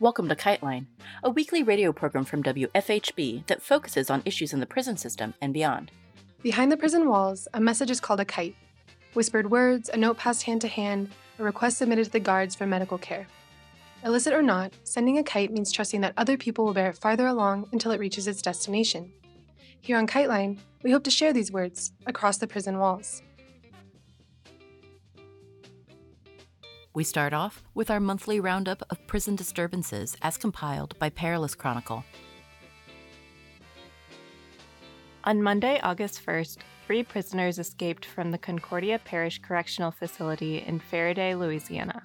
Welcome to Kiteline, a weekly radio program from WFHB that focuses on issues in the prison system and beyond. Behind the prison walls, a message is called a kite. Whispered words, a note passed hand to hand, a request submitted to the guards for medical care. Illicit or not, sending a kite means trusting that other people will bear it farther along until it reaches its destination. Here on Kiteline, we hope to share these words across the prison walls. We start off with our monthly roundup of prison disturbances as compiled by Perilous Chronicle. On Monday, August 1st, three prisoners escaped from the Concordia Parish Correctional Facility in Ferriday, Louisiana.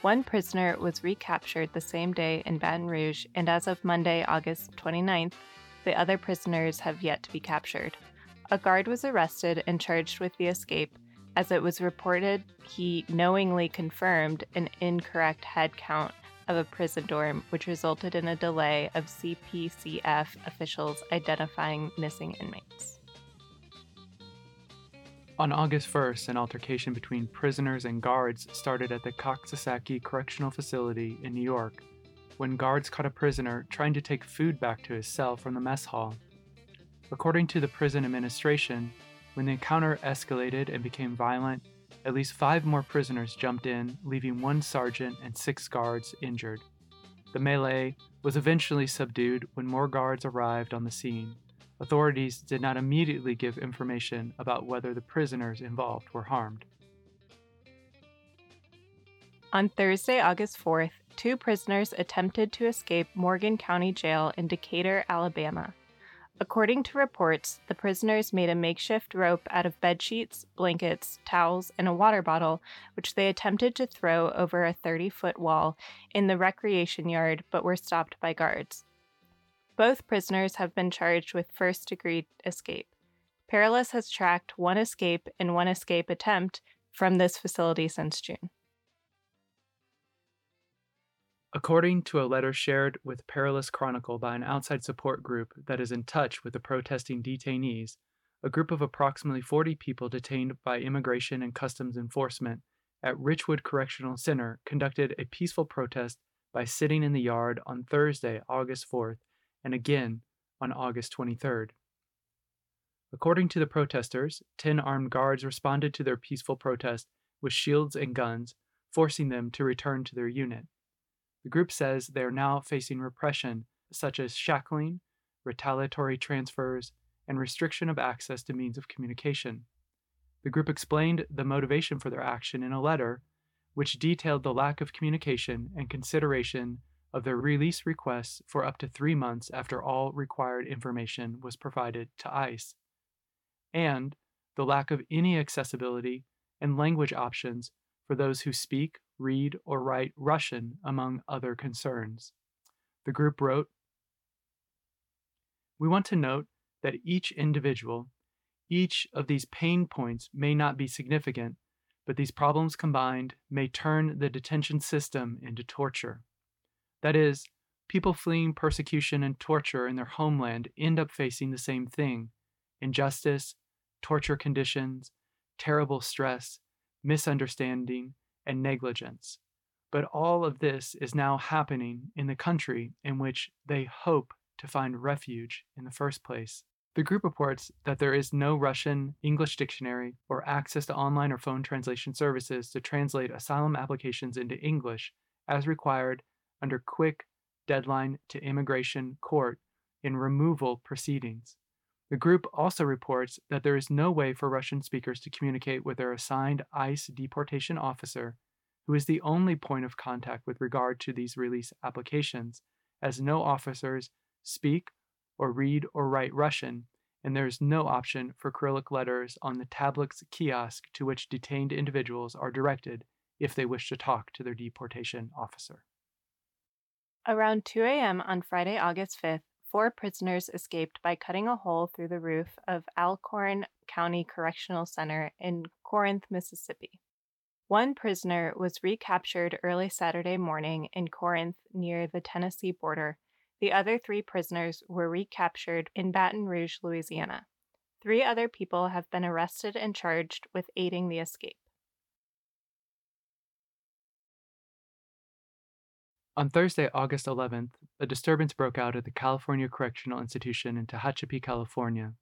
One prisoner was recaptured the same day in Baton Rouge, and as of Monday, August 29th, the other prisoners have yet to be captured. A guard was arrested and charged with the escape, as it was reported he knowingly confirmed an incorrect head count of a prison dorm, which resulted in a delay of CPCF officials identifying missing inmates. On August 1st, an altercation between prisoners and guards started at the Coxsackie Correctional Facility in New York when guards caught a prisoner trying to take food back to his cell from the mess hall. According to the prison administration, when the encounter escalated and became violent, at least five more prisoners jumped in, leaving one sergeant and six guards injured. The melee was eventually subdued when more guards arrived on the scene. Authorities did not immediately give information about whether the prisoners involved were harmed. On Thursday, August 4th, two prisoners attempted to escape Morgan County Jail in Decatur, Alabama. According to reports, the prisoners made a makeshift rope out of bed sheets, blankets, towels, and a water bottle, which they attempted to throw over a 30 foot wall in the recreation yard but were stopped by guards. Both prisoners have been charged with first degree escape. Perilous has tracked one escape and one escape attempt from this facility since June. According to a letter shared with Perilous Chronicle by an outside support group that is in touch with the protesting detainees, a group of approximately 40 people detained by Immigration and Customs Enforcement at Richwood Correctional Center conducted a peaceful protest by sitting in the yard on Thursday, August 4th, and again on August 23rd. According to the protesters, 10 armed guards responded to their peaceful protest with shields and guns, forcing them to return to their unit. The group says they are now facing repression, such as shackling, retaliatory transfers, and restriction of access to means of communication. The group explained the motivation for their action in a letter, which detailed the lack of communication and consideration of their release requests for up to three months after all required information was provided to ICE, and the lack of any accessibility and language options for those who speak read, or write Russian, among other concerns. The group wrote We want to note that each individual, each of these pain points may not be significant, but these problems combined may turn the detention system into torture. That is, people fleeing persecution and torture in their homeland end up facing the same thing injustice, torture conditions, terrible stress, misunderstanding, and negligence. But all of this is now happening in the country in which they hope to find refuge in the first place. The group reports that there is no Russian English dictionary or access to online or phone translation services to translate asylum applications into English as required under quick deadline to immigration court in removal proceedings. The group also reports that there is no way for Russian speakers to communicate with their assigned ICE deportation officer, who is the only point of contact with regard to these release applications, as no officers speak or read or write Russian, and there is no option for Cyrillic letters on the tablets kiosk to which detained individuals are directed if they wish to talk to their deportation officer. Around 2 a.m. on Friday, August 5th, four prisoners escaped by cutting a hole through the roof of Alcorn County Correctional Center in Corinth, Mississippi. One prisoner was recaptured early Saturday morning in Corinth near the Tennessee border. The other three prisoners were recaptured in Baton Rouge, Louisiana. Three other people have been arrested and charged with aiding the escape. On Thursday, August 11th, a disturbance broke out at the California Correctional Institution in Tehachapi, California.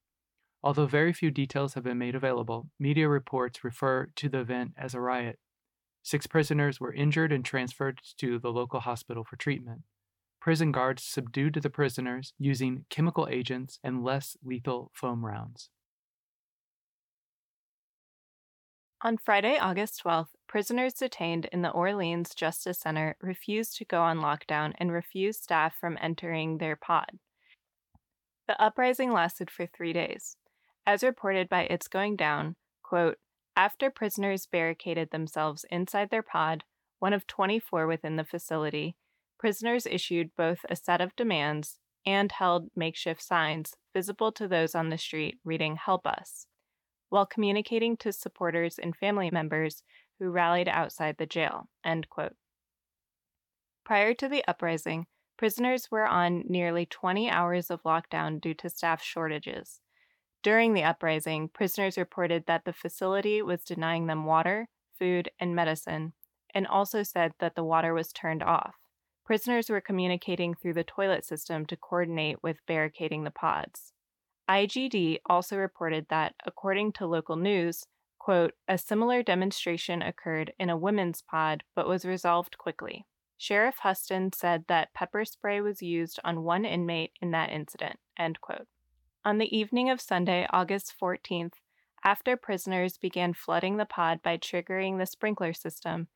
Although very few details have been made available, media reports refer to the event as a riot. Six prisoners were injured and transferred to the local hospital for treatment. Prison guards subdued the prisoners using chemical agents and less lethal foam rounds. On Friday, August 12th, prisoners detained in the Orleans Justice Center refused to go on lockdown and refused staff from entering their pod. The uprising lasted for three days. As reported by It's Going Down, quote, after prisoners barricaded themselves inside their pod, one of 24 within the facility, prisoners issued both a set of demands and held makeshift signs visible to those on the street reading, Help Us while communicating to supporters and family members who rallied outside the jail. Prior to the uprising, prisoners were on nearly 20 hours of lockdown due to staff shortages. During the uprising, prisoners reported that the facility was denying them water, food, and medicine, and also said that the water was turned off. Prisoners were communicating through the toilet system to coordinate with barricading the pods. IGD also reported that, according to local news, quote, a similar demonstration occurred in a women's pod but was resolved quickly. Sheriff Hutson said that pepper spray was used on one inmate in that incident, end quote. On the evening of Sunday, August 14th, after prisoners began flooding the pod by triggering the sprinkler system,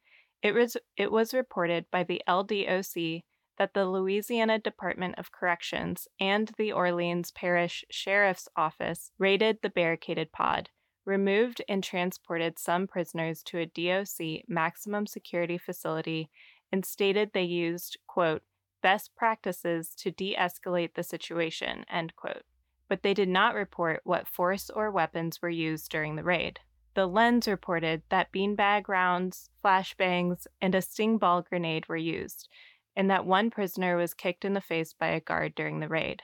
it was, it was reported by the LDOC that the Louisiana Department of Corrections and the Orleans Parish Sheriff's Office raided the barricaded pod, removed and transported some prisoners to a DOC maximum security facility, and stated they used, quote, best practices to de escalate the situation, end quote. But they did not report what force or weapons were used during the raid. The Lens reported that beanbag rounds, flashbangs, and a sting ball grenade were used, and that one prisoner was kicked in the face by a guard during the raid.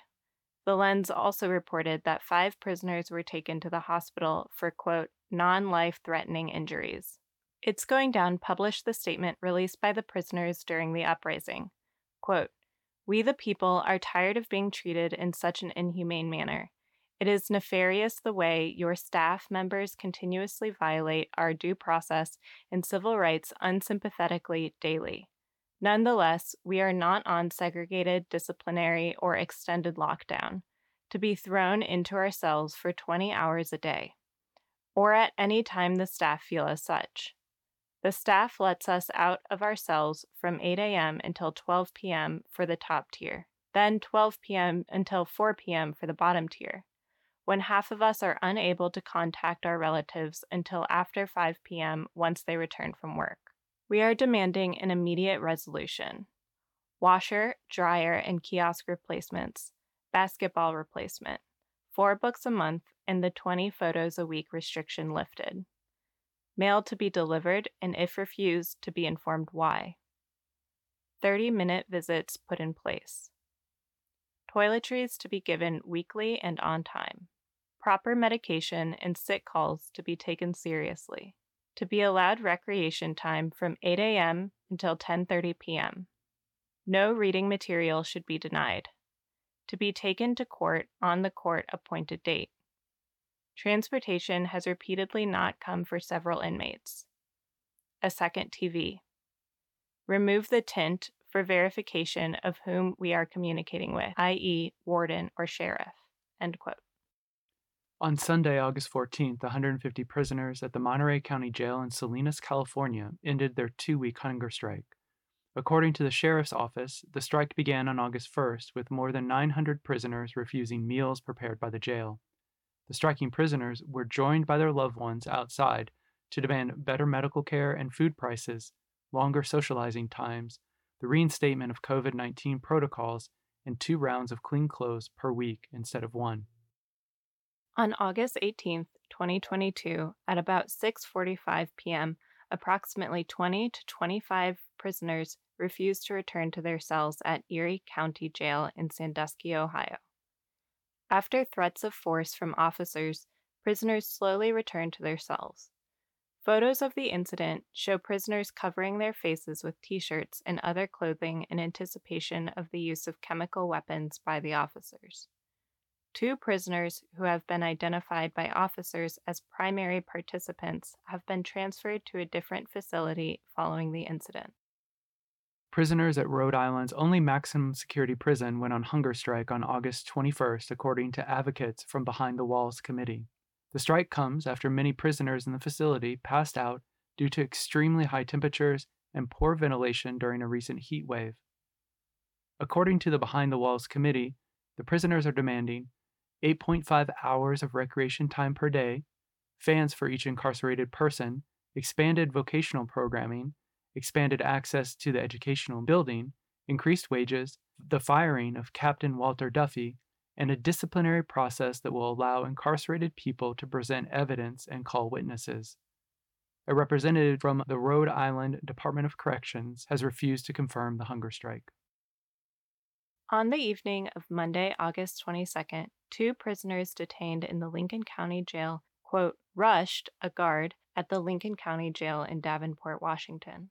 The Lens also reported that five prisoners were taken to the hospital for, quote, non life threatening injuries. It's Going Down published the statement released by the prisoners during the uprising. Quote, We the people are tired of being treated in such an inhumane manner. It is nefarious the way your staff members continuously violate our due process and civil rights unsympathetically daily. Nonetheless, we are not on segregated, disciplinary, or extended lockdown to be thrown into our cells for 20 hours a day, or at any time the staff feel as such. The staff lets us out of our cells from 8 a.m. until 12 p.m. for the top tier, then 12 p.m. until 4 p.m. for the bottom tier, when half of us are unable to contact our relatives until after 5 p.m. once they return from work. We are demanding an immediate resolution. Washer, dryer, and kiosk replacements, basketball replacement, four books a month, and the 20 photos a week restriction lifted. Mail to be delivered, and if refused, to be informed why. 30 minute visits put in place. Toiletries to be given weekly and on time. Proper medication and sick calls to be taken seriously to be allowed recreation time from 8 a.m. until 10:30 p.m. No reading material should be denied. To be taken to court on the court appointed date. Transportation has repeatedly not come for several inmates. A second TV. Remove the tint for verification of whom we are communicating with, i.e., warden or sheriff. End quote. On Sunday, August 14th, 150 prisoners at the Monterey County Jail in Salinas, California, ended their two week hunger strike. According to the sheriff's office, the strike began on August 1st with more than 900 prisoners refusing meals prepared by the jail. The striking prisoners were joined by their loved ones outside to demand better medical care and food prices, longer socializing times, the reinstatement of COVID 19 protocols, and two rounds of clean clothes per week instead of one. On August 18, 2022, at about 6:45 p.m., approximately 20 to 25 prisoners refused to return to their cells at Erie County Jail in Sandusky, Ohio. After threats of force from officers, prisoners slowly returned to their cells. Photos of the incident show prisoners covering their faces with t shirts and other clothing in anticipation of the use of chemical weapons by the officers. Two prisoners who have been identified by officers as primary participants have been transferred to a different facility following the incident. Prisoners at Rhode Island's only maximum security prison went on hunger strike on August 21st, according to advocates from Behind the Walls Committee. The strike comes after many prisoners in the facility passed out due to extremely high temperatures and poor ventilation during a recent heat wave. According to the Behind the Walls Committee, the prisoners are demanding 8.5 hours of recreation time per day, fans for each incarcerated person, expanded vocational programming, expanded access to the educational building, increased wages, the firing of Captain Walter Duffy, and a disciplinary process that will allow incarcerated people to present evidence and call witnesses. A representative from the Rhode Island Department of Corrections has refused to confirm the hunger strike. On the evening of Monday, August 22nd, two prisoners detained in the Lincoln County Jail, quote, rushed a guard at the Lincoln County Jail in Davenport, Washington.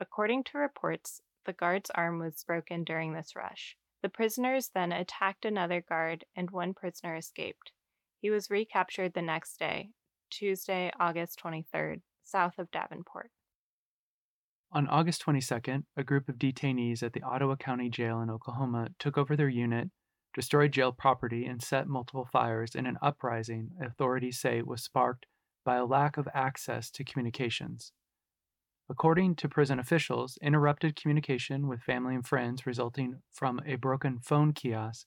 According to reports, the guard's arm was broken during this rush. The prisoners then attacked another guard, and one prisoner escaped. He was recaptured the next day, Tuesday, August 23rd, south of Davenport. On August 22nd, a group of detainees at the Ottawa County Jail in Oklahoma took over their unit, destroyed jail property, and set multiple fires in an uprising authorities say was sparked by a lack of access to communications. According to prison officials, interrupted communication with family and friends resulting from a broken phone kiosk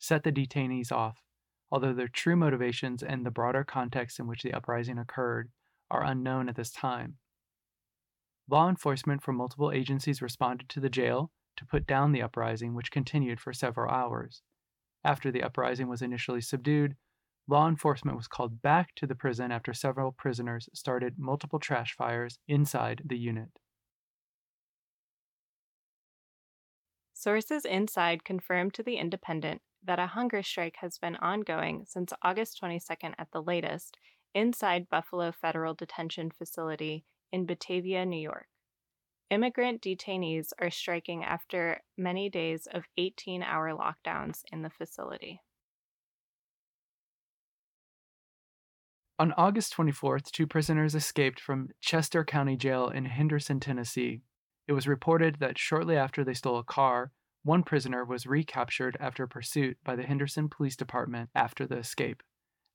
set the detainees off, although their true motivations and the broader context in which the uprising occurred are unknown at this time. Law enforcement from multiple agencies responded to the jail to put down the uprising, which continued for several hours. After the uprising was initially subdued, Law enforcement was called back to the prison after several prisoners started multiple trash fires inside the unit. Sources inside confirmed to The Independent that a hunger strike has been ongoing since August 22nd at the latest inside Buffalo Federal Detention Facility in Batavia, New York. Immigrant detainees are striking after many days of 18 hour lockdowns in the facility. On August 24th, two prisoners escaped from Chester County Jail in Henderson, Tennessee. It was reported that shortly after they stole a car, one prisoner was recaptured after pursuit by the Henderson Police Department after the escape.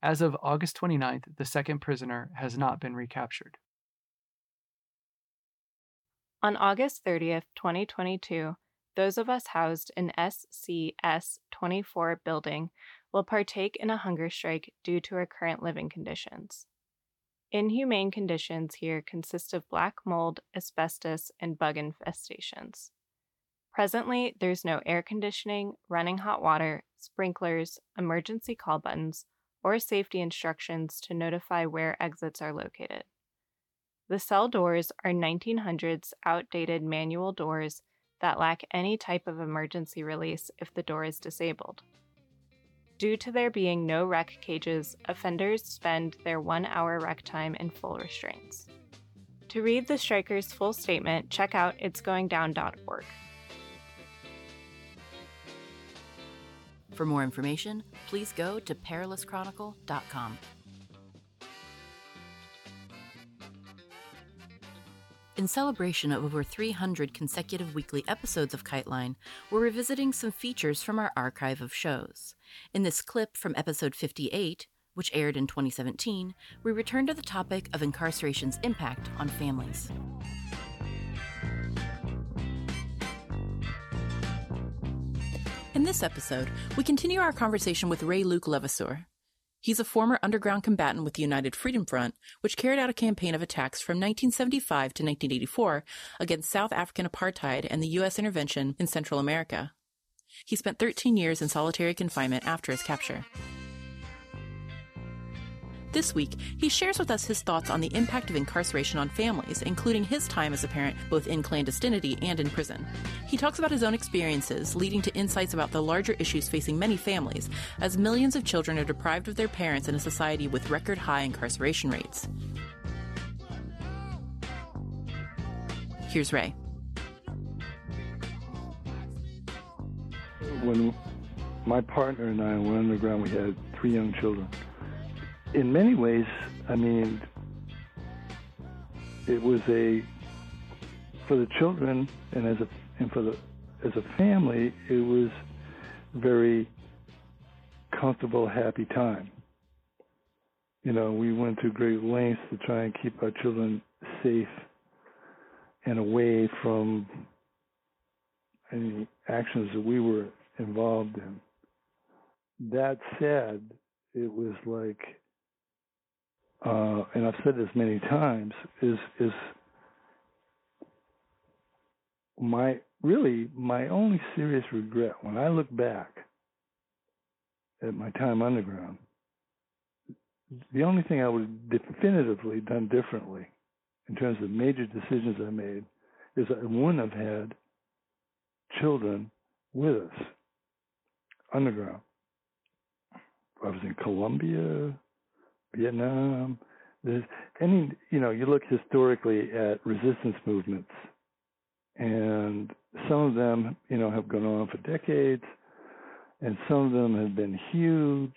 As of August 29th, the second prisoner has not been recaptured. On August 30th, 2022, those of us housed in SCS 24 building will partake in a hunger strike due to our current living conditions. Inhumane conditions here consist of black mold, asbestos, and bug infestations. Presently, there's no air conditioning, running hot water, sprinklers, emergency call buttons, or safety instructions to notify where exits are located. The cell doors are 1900s outdated manual doors that lack any type of emergency release if the door is disabled. Due to there being no rec cages, offenders spend their one hour rec time in full restraints. To read the striker's full statement, check out itsgoingdown.org. For more information, please go to perilouschronicle.com. In celebration of over 300 consecutive weekly episodes of KiteLine, we're revisiting some features from our archive of shows. In this clip from episode 58, which aired in 2017, we return to the topic of incarceration's impact on families. In this episode, we continue our conversation with Ray Luc Levasseur, He's a former underground combatant with the United Freedom Front, which carried out a campaign of attacks from 1975 to 1984 against South African apartheid and the U.S. intervention in Central America. He spent 13 years in solitary confinement after his capture. This week, he shares with us his thoughts on the impact of incarceration on families, including his time as a parent both in clandestinity and in prison. He talks about his own experiences, leading to insights about the larger issues facing many families, as millions of children are deprived of their parents in a society with record high incarceration rates. Here's Ray. When my partner and I were underground, we had three young children. In many ways, I mean, it was a for the children and as a and for the as a family, it was very comfortable, happy time. You know, we went to great lengths to try and keep our children safe and away from any actions that we were involved in. That said, it was like, uh, and I've said this many times, is is my really my only serious regret when I look back at my time underground. The only thing I would have definitively done differently in terms of major decisions I made is I wouldn't have had children with us underground. I was in Colombia, Vietnam. There's any, you know, you look historically at resistance movements, and some of them, you know, have gone on for decades, and some of them have been huge.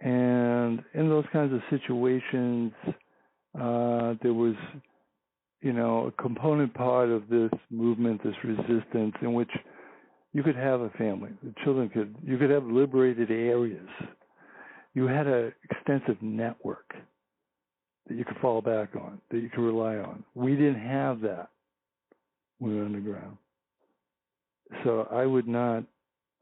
And in those kinds of situations, uh, there was, you know, a component part of this movement, this resistance, in which you could have a family. The children could, you could have liberated areas. You had an extensive network that you could fall back on, that you could rely on. We didn't have that when we were underground. So I would not,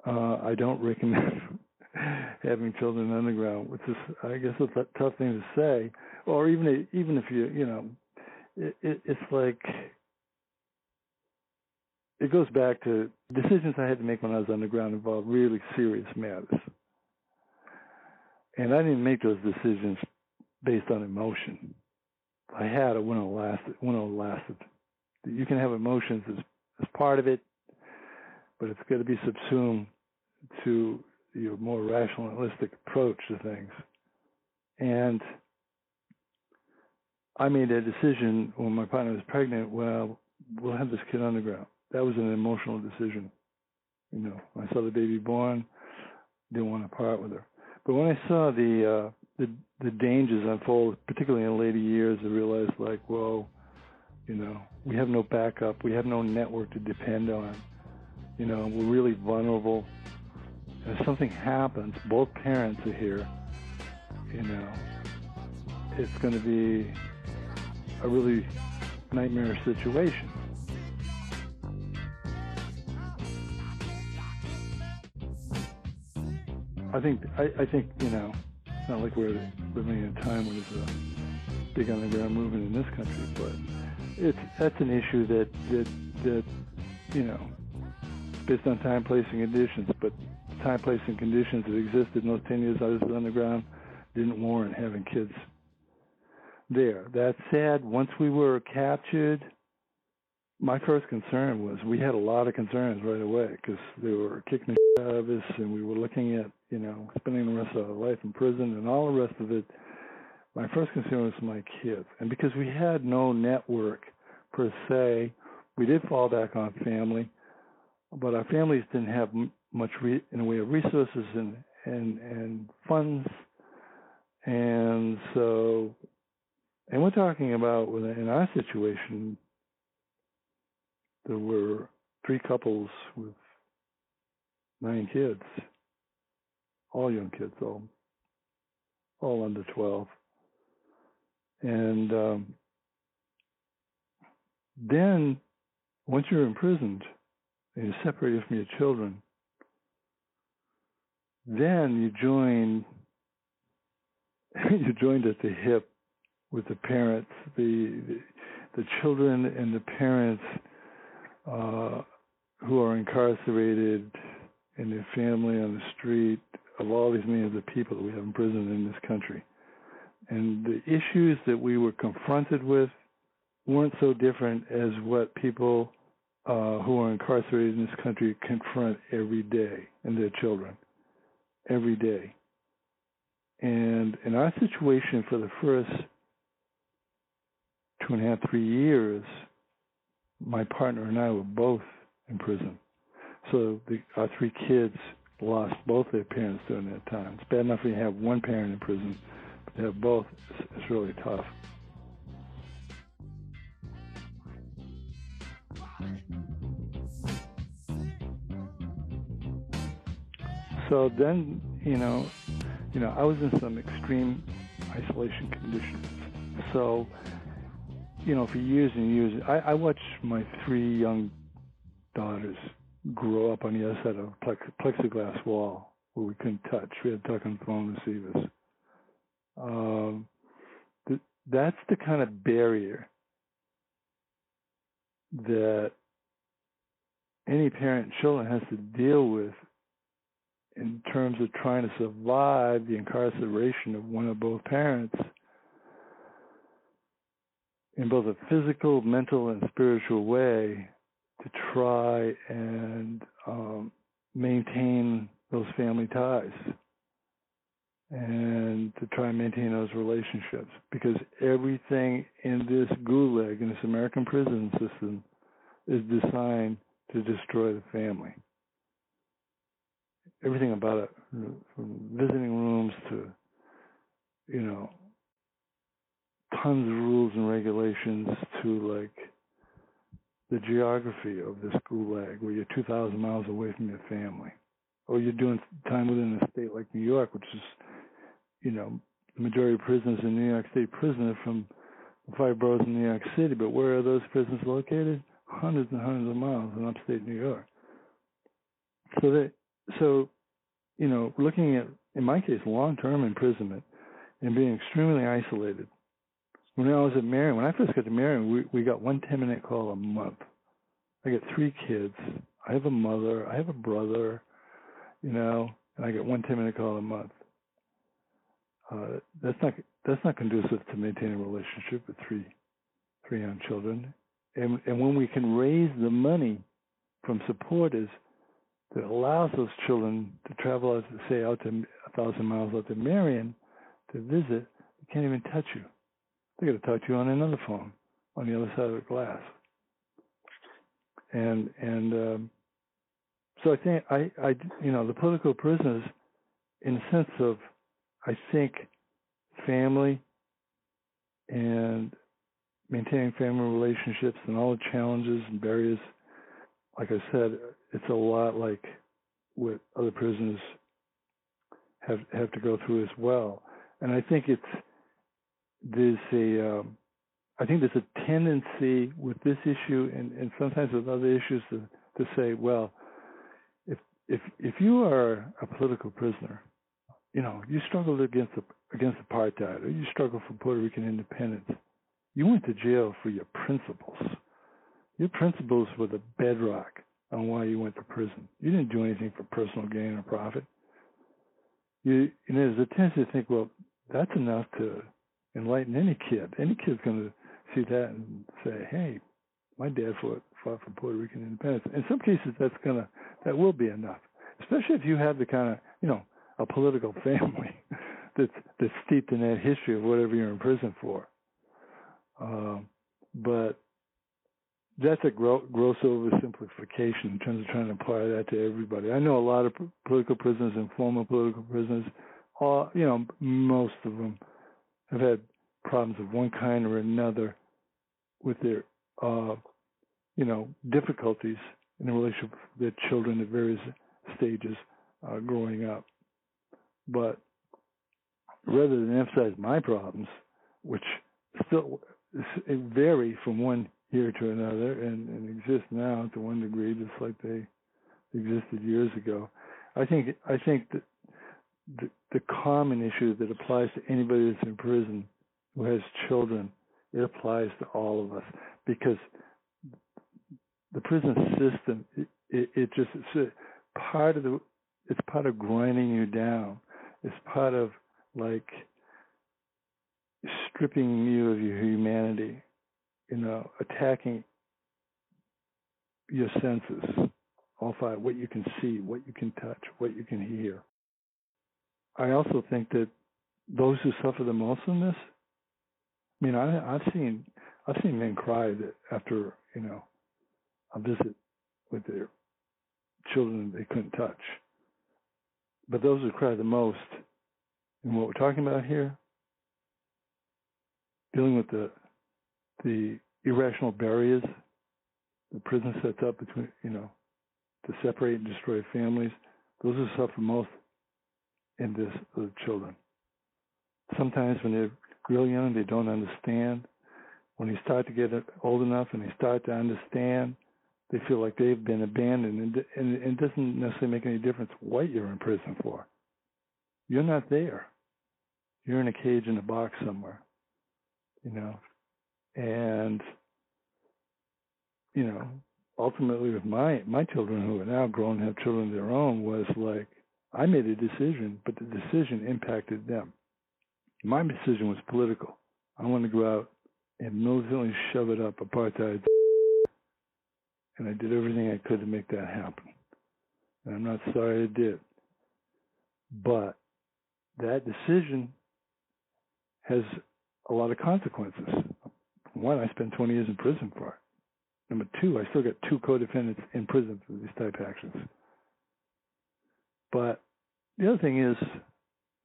uh, I don't recommend having children underground, which is, I guess, a tough thing to say. Or even, even if you, you know, it, it, it's like it goes back to decisions I had to make when I was underground involved really serious matters. And I didn't make those decisions based on emotion. I had, it wouldn't have lasted. Wouldn't have lasted. You can have emotions as, as part of it, but it's got to be subsumed to your more rationalistic approach to things. And I made a decision when my partner was pregnant. Well, we'll have this kid underground that was an emotional decision. You know, I saw the baby born, didn't want to part with her. But when I saw the uh, the the dangers unfold, particularly in later years, I realized like, whoa, you know, we have no backup, we have no network to depend on. You know, we're really vulnerable. And if something happens, both parents are here. You know, it's going to be a really nightmare situation. I think I, I think you know it's not like we're living in a time when there's a big underground movement in this country, but it's that's an issue that that that you know based on time, place, and conditions. But time, place, and conditions that existed in those ten years I was underground didn't warrant having kids there. That said, once we were captured my first concern was we had a lot of concerns right away because they were kicking the out of us, and we were looking at you know spending the rest of our life in prison and all the rest of it. My first concern was my kids, and because we had no network per se, we did fall back on family, but our families didn't have much re- in the way of resources and and and funds, and so, and we're talking about in our situation there were three couples with nine kids, all young kids, all all under twelve, and um, then once you're imprisoned and you're separated from your children, then you join you joined at the hip with the parents, the, the the children and the parents uh, who are incarcerated and their family on the street of all these millions of people that we have imprisoned in this country. And the issues that we were confronted with weren't so different as what people uh, who are incarcerated in this country confront every day and their children every day. And in our situation for the first two and a half, three years, my partner and I were both in prison. So the, our three kids lost both their parents during that time. It's bad enough when you have one parent in prison, but to have both, it's, it's really tough. So then, you know, you know, I was in some extreme isolation conditions. So, you know, for years and years, I, I watched my three young daughters grow up on the other side of a plex, plexiglass wall where we couldn't touch. We had to talk on phone receivers. Um, th- that's the kind of barrier that any parent children has to deal with in terms of trying to survive the incarceration of one or both parents in both a physical, mental, and spiritual way to try and um, maintain those family ties and to try and maintain those relationships. Because everything in this gulag in this American prison system is designed to destroy the family. Everything about it, from visiting rooms to, you know, tons of rules and regulations to like the geography of this gulag where you're 2,000 miles away from your family. Or you're doing time within a state like New York, which is, you know, the majority of prisoners in New York State prison are from the five boroughs in New York City, but where are those prisons located? Hundreds and hundreds of miles in upstate New York. So they, so, you know, looking at, in my case, long term imprisonment and being extremely isolated. When I was at Marion, when I first got to Marion, we, we got one 10 minute call a month. I get three kids. I have a mother. I have a brother, you know, and I get one 10 minute call a month. Uh, that's not that's not conducive to maintaining a relationship with three three young children. And and when we can raise the money from supporters that allows those children to travel say, out to a thousand miles out to Marion to visit, they can't even touch you. They got to talk to you on another phone on the other side of the glass. And and um, so I think I I you know the political prisoners, in the sense of, I think, family and maintaining family relationships and all the challenges and barriers. Like I said, it's a lot like what other prisoners have have to go through as well. And I think it's there's a um, I think there's a tendency with this issue and, and sometimes with other issues to, to say, well, if if if you are a political prisoner, you know, you struggled against against apartheid or you struggled for Puerto Rican independence, you went to jail for your principles. Your principles were the bedrock on why you went to prison. You didn't do anything for personal gain or profit. You, and there's a tendency to think, well, that's enough to enlighten any kid. Any kid's going to see that and say, hey, my dad fought, fought for Puerto Rican independence. In some cases, that's gonna that will be enough, especially if you have the kind of you know a political family that's that's steeped in that history of whatever you're in prison for. Um, but that's a gro- gross oversimplification in terms of trying to apply that to everybody. I know a lot of political prisoners and former political prisoners. All you know, most of them have had problems of one kind or another with their, uh, you know, difficulties in the relationship with their children at various stages uh, growing up. But rather than emphasize my problems, which still vary from one year to another and, and exist now to one degree, just like they existed years ago, I think I think that the, the common issue that applies to anybody that's in prison who has children, it applies to all of us because the prison system, it, it, it just it's part of the, it's part of grinding you down. It's part of like stripping you of your humanity, you know, attacking your senses, all five, what you can see, what you can touch, what you can hear. I also think that those who suffer the most from this, I mean, I, I've seen I've seen men cry after you know a visit with their children they couldn't touch. But those who cry the most, and what we're talking about here, dealing with the the irrational barriers the prison sets up between you know to separate and destroy families, those who suffer most in this are the children. Sometimes when they're real young, they don't understand. When they start to get old enough and they start to understand, they feel like they've been abandoned, and, and it doesn't necessarily make any difference what you're in prison for. You're not there. You're in a cage in a box somewhere, you know. And you know, ultimately with my my children who are now grown and have children of their own was like I made a decision, but the decision impacted them. My decision was political. I wanted to go out and militantly shove it up apartheid, and I did everything I could to make that happen. And I'm not sorry I did. But that decision has a lot of consequences. One, I spent 20 years in prison for it. Number two, I still got two co-defendants in prison for these type actions. But the other thing is,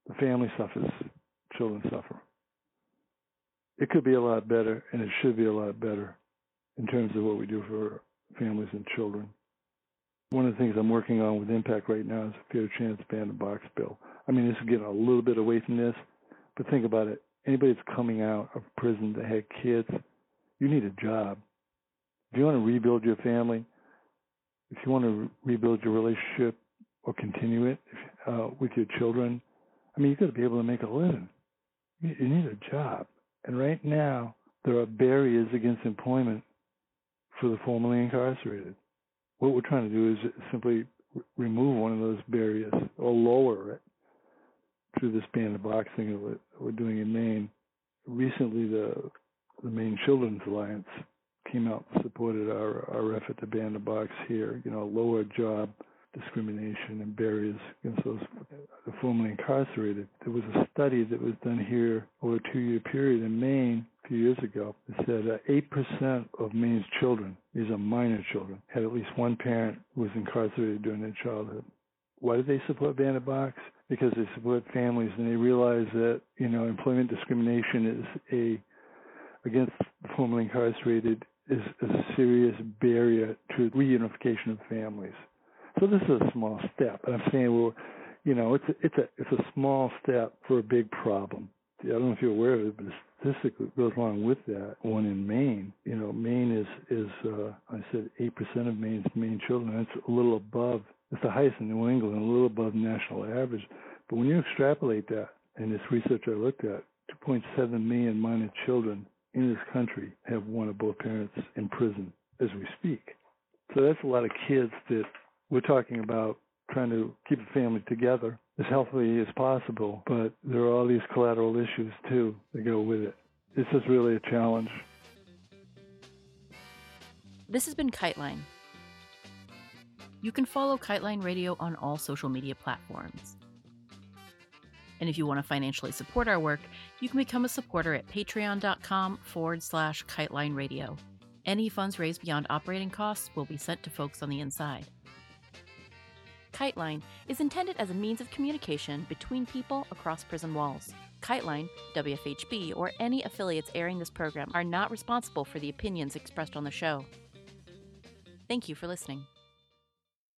the family suffers, children suffer. It could be a lot better, and it should be a lot better in terms of what we do for families and children. One of the things I'm working on with Impact right now is a fair chance ban the box bill. I mean, this is getting a little bit away from this, but think about it. Anybody that's coming out of prison that had kids, you need a job. If you want to rebuild your family, if you want to rebuild your relationship or continue it uh, with your children, I mean, you've got to be able to make a living. You, need a job. And right now, there are barriers against employment for the formerly incarcerated. What we're trying to do is simply remove one of those barriers or lower it through this ban the box thing that we're doing in Maine. Recently, the the Maine Children's Alliance came out and supported our, our effort to ban the box here, you know, lower job discrimination and barriers against those formerly incarcerated. There was a study that was done here over a two-year period in Maine a few years ago that said uh, 8% of Maine's children, these are minor children, had at least one parent who was incarcerated during their childhood. Why did they support ban box? Because they support families and they realize that, you know, employment discrimination is a against the formerly incarcerated is a serious barrier to reunification of families. So this is a small step, and I'm saying, well, you know, it's a, it's a it's a small step for a big problem. I don't know if you're aware of it, but the goes along with that one in Maine. You know, Maine is is uh, I said eight percent of Maine's Maine children. That's a little above. It's the highest in New England, a little above national average. But when you extrapolate that, and this research I looked at, 2.7 million minor children in this country have one or both parents in prison as we speak. So that's a lot of kids that we're talking about trying to keep the family together as healthily as possible, but there are all these collateral issues too that go with it. This is really a challenge. This has been Kiteline. You can follow Kiteline Radio on all social media platforms. And if you want to financially support our work, you can become a supporter at patreon.com forward slash kiteline radio. Any funds raised beyond operating costs will be sent to folks on the inside. Kiteline is intended as a means of communication between people across prison walls. Kiteline, WFHB, or any affiliates airing this program are not responsible for the opinions expressed on the show. Thank you for listening.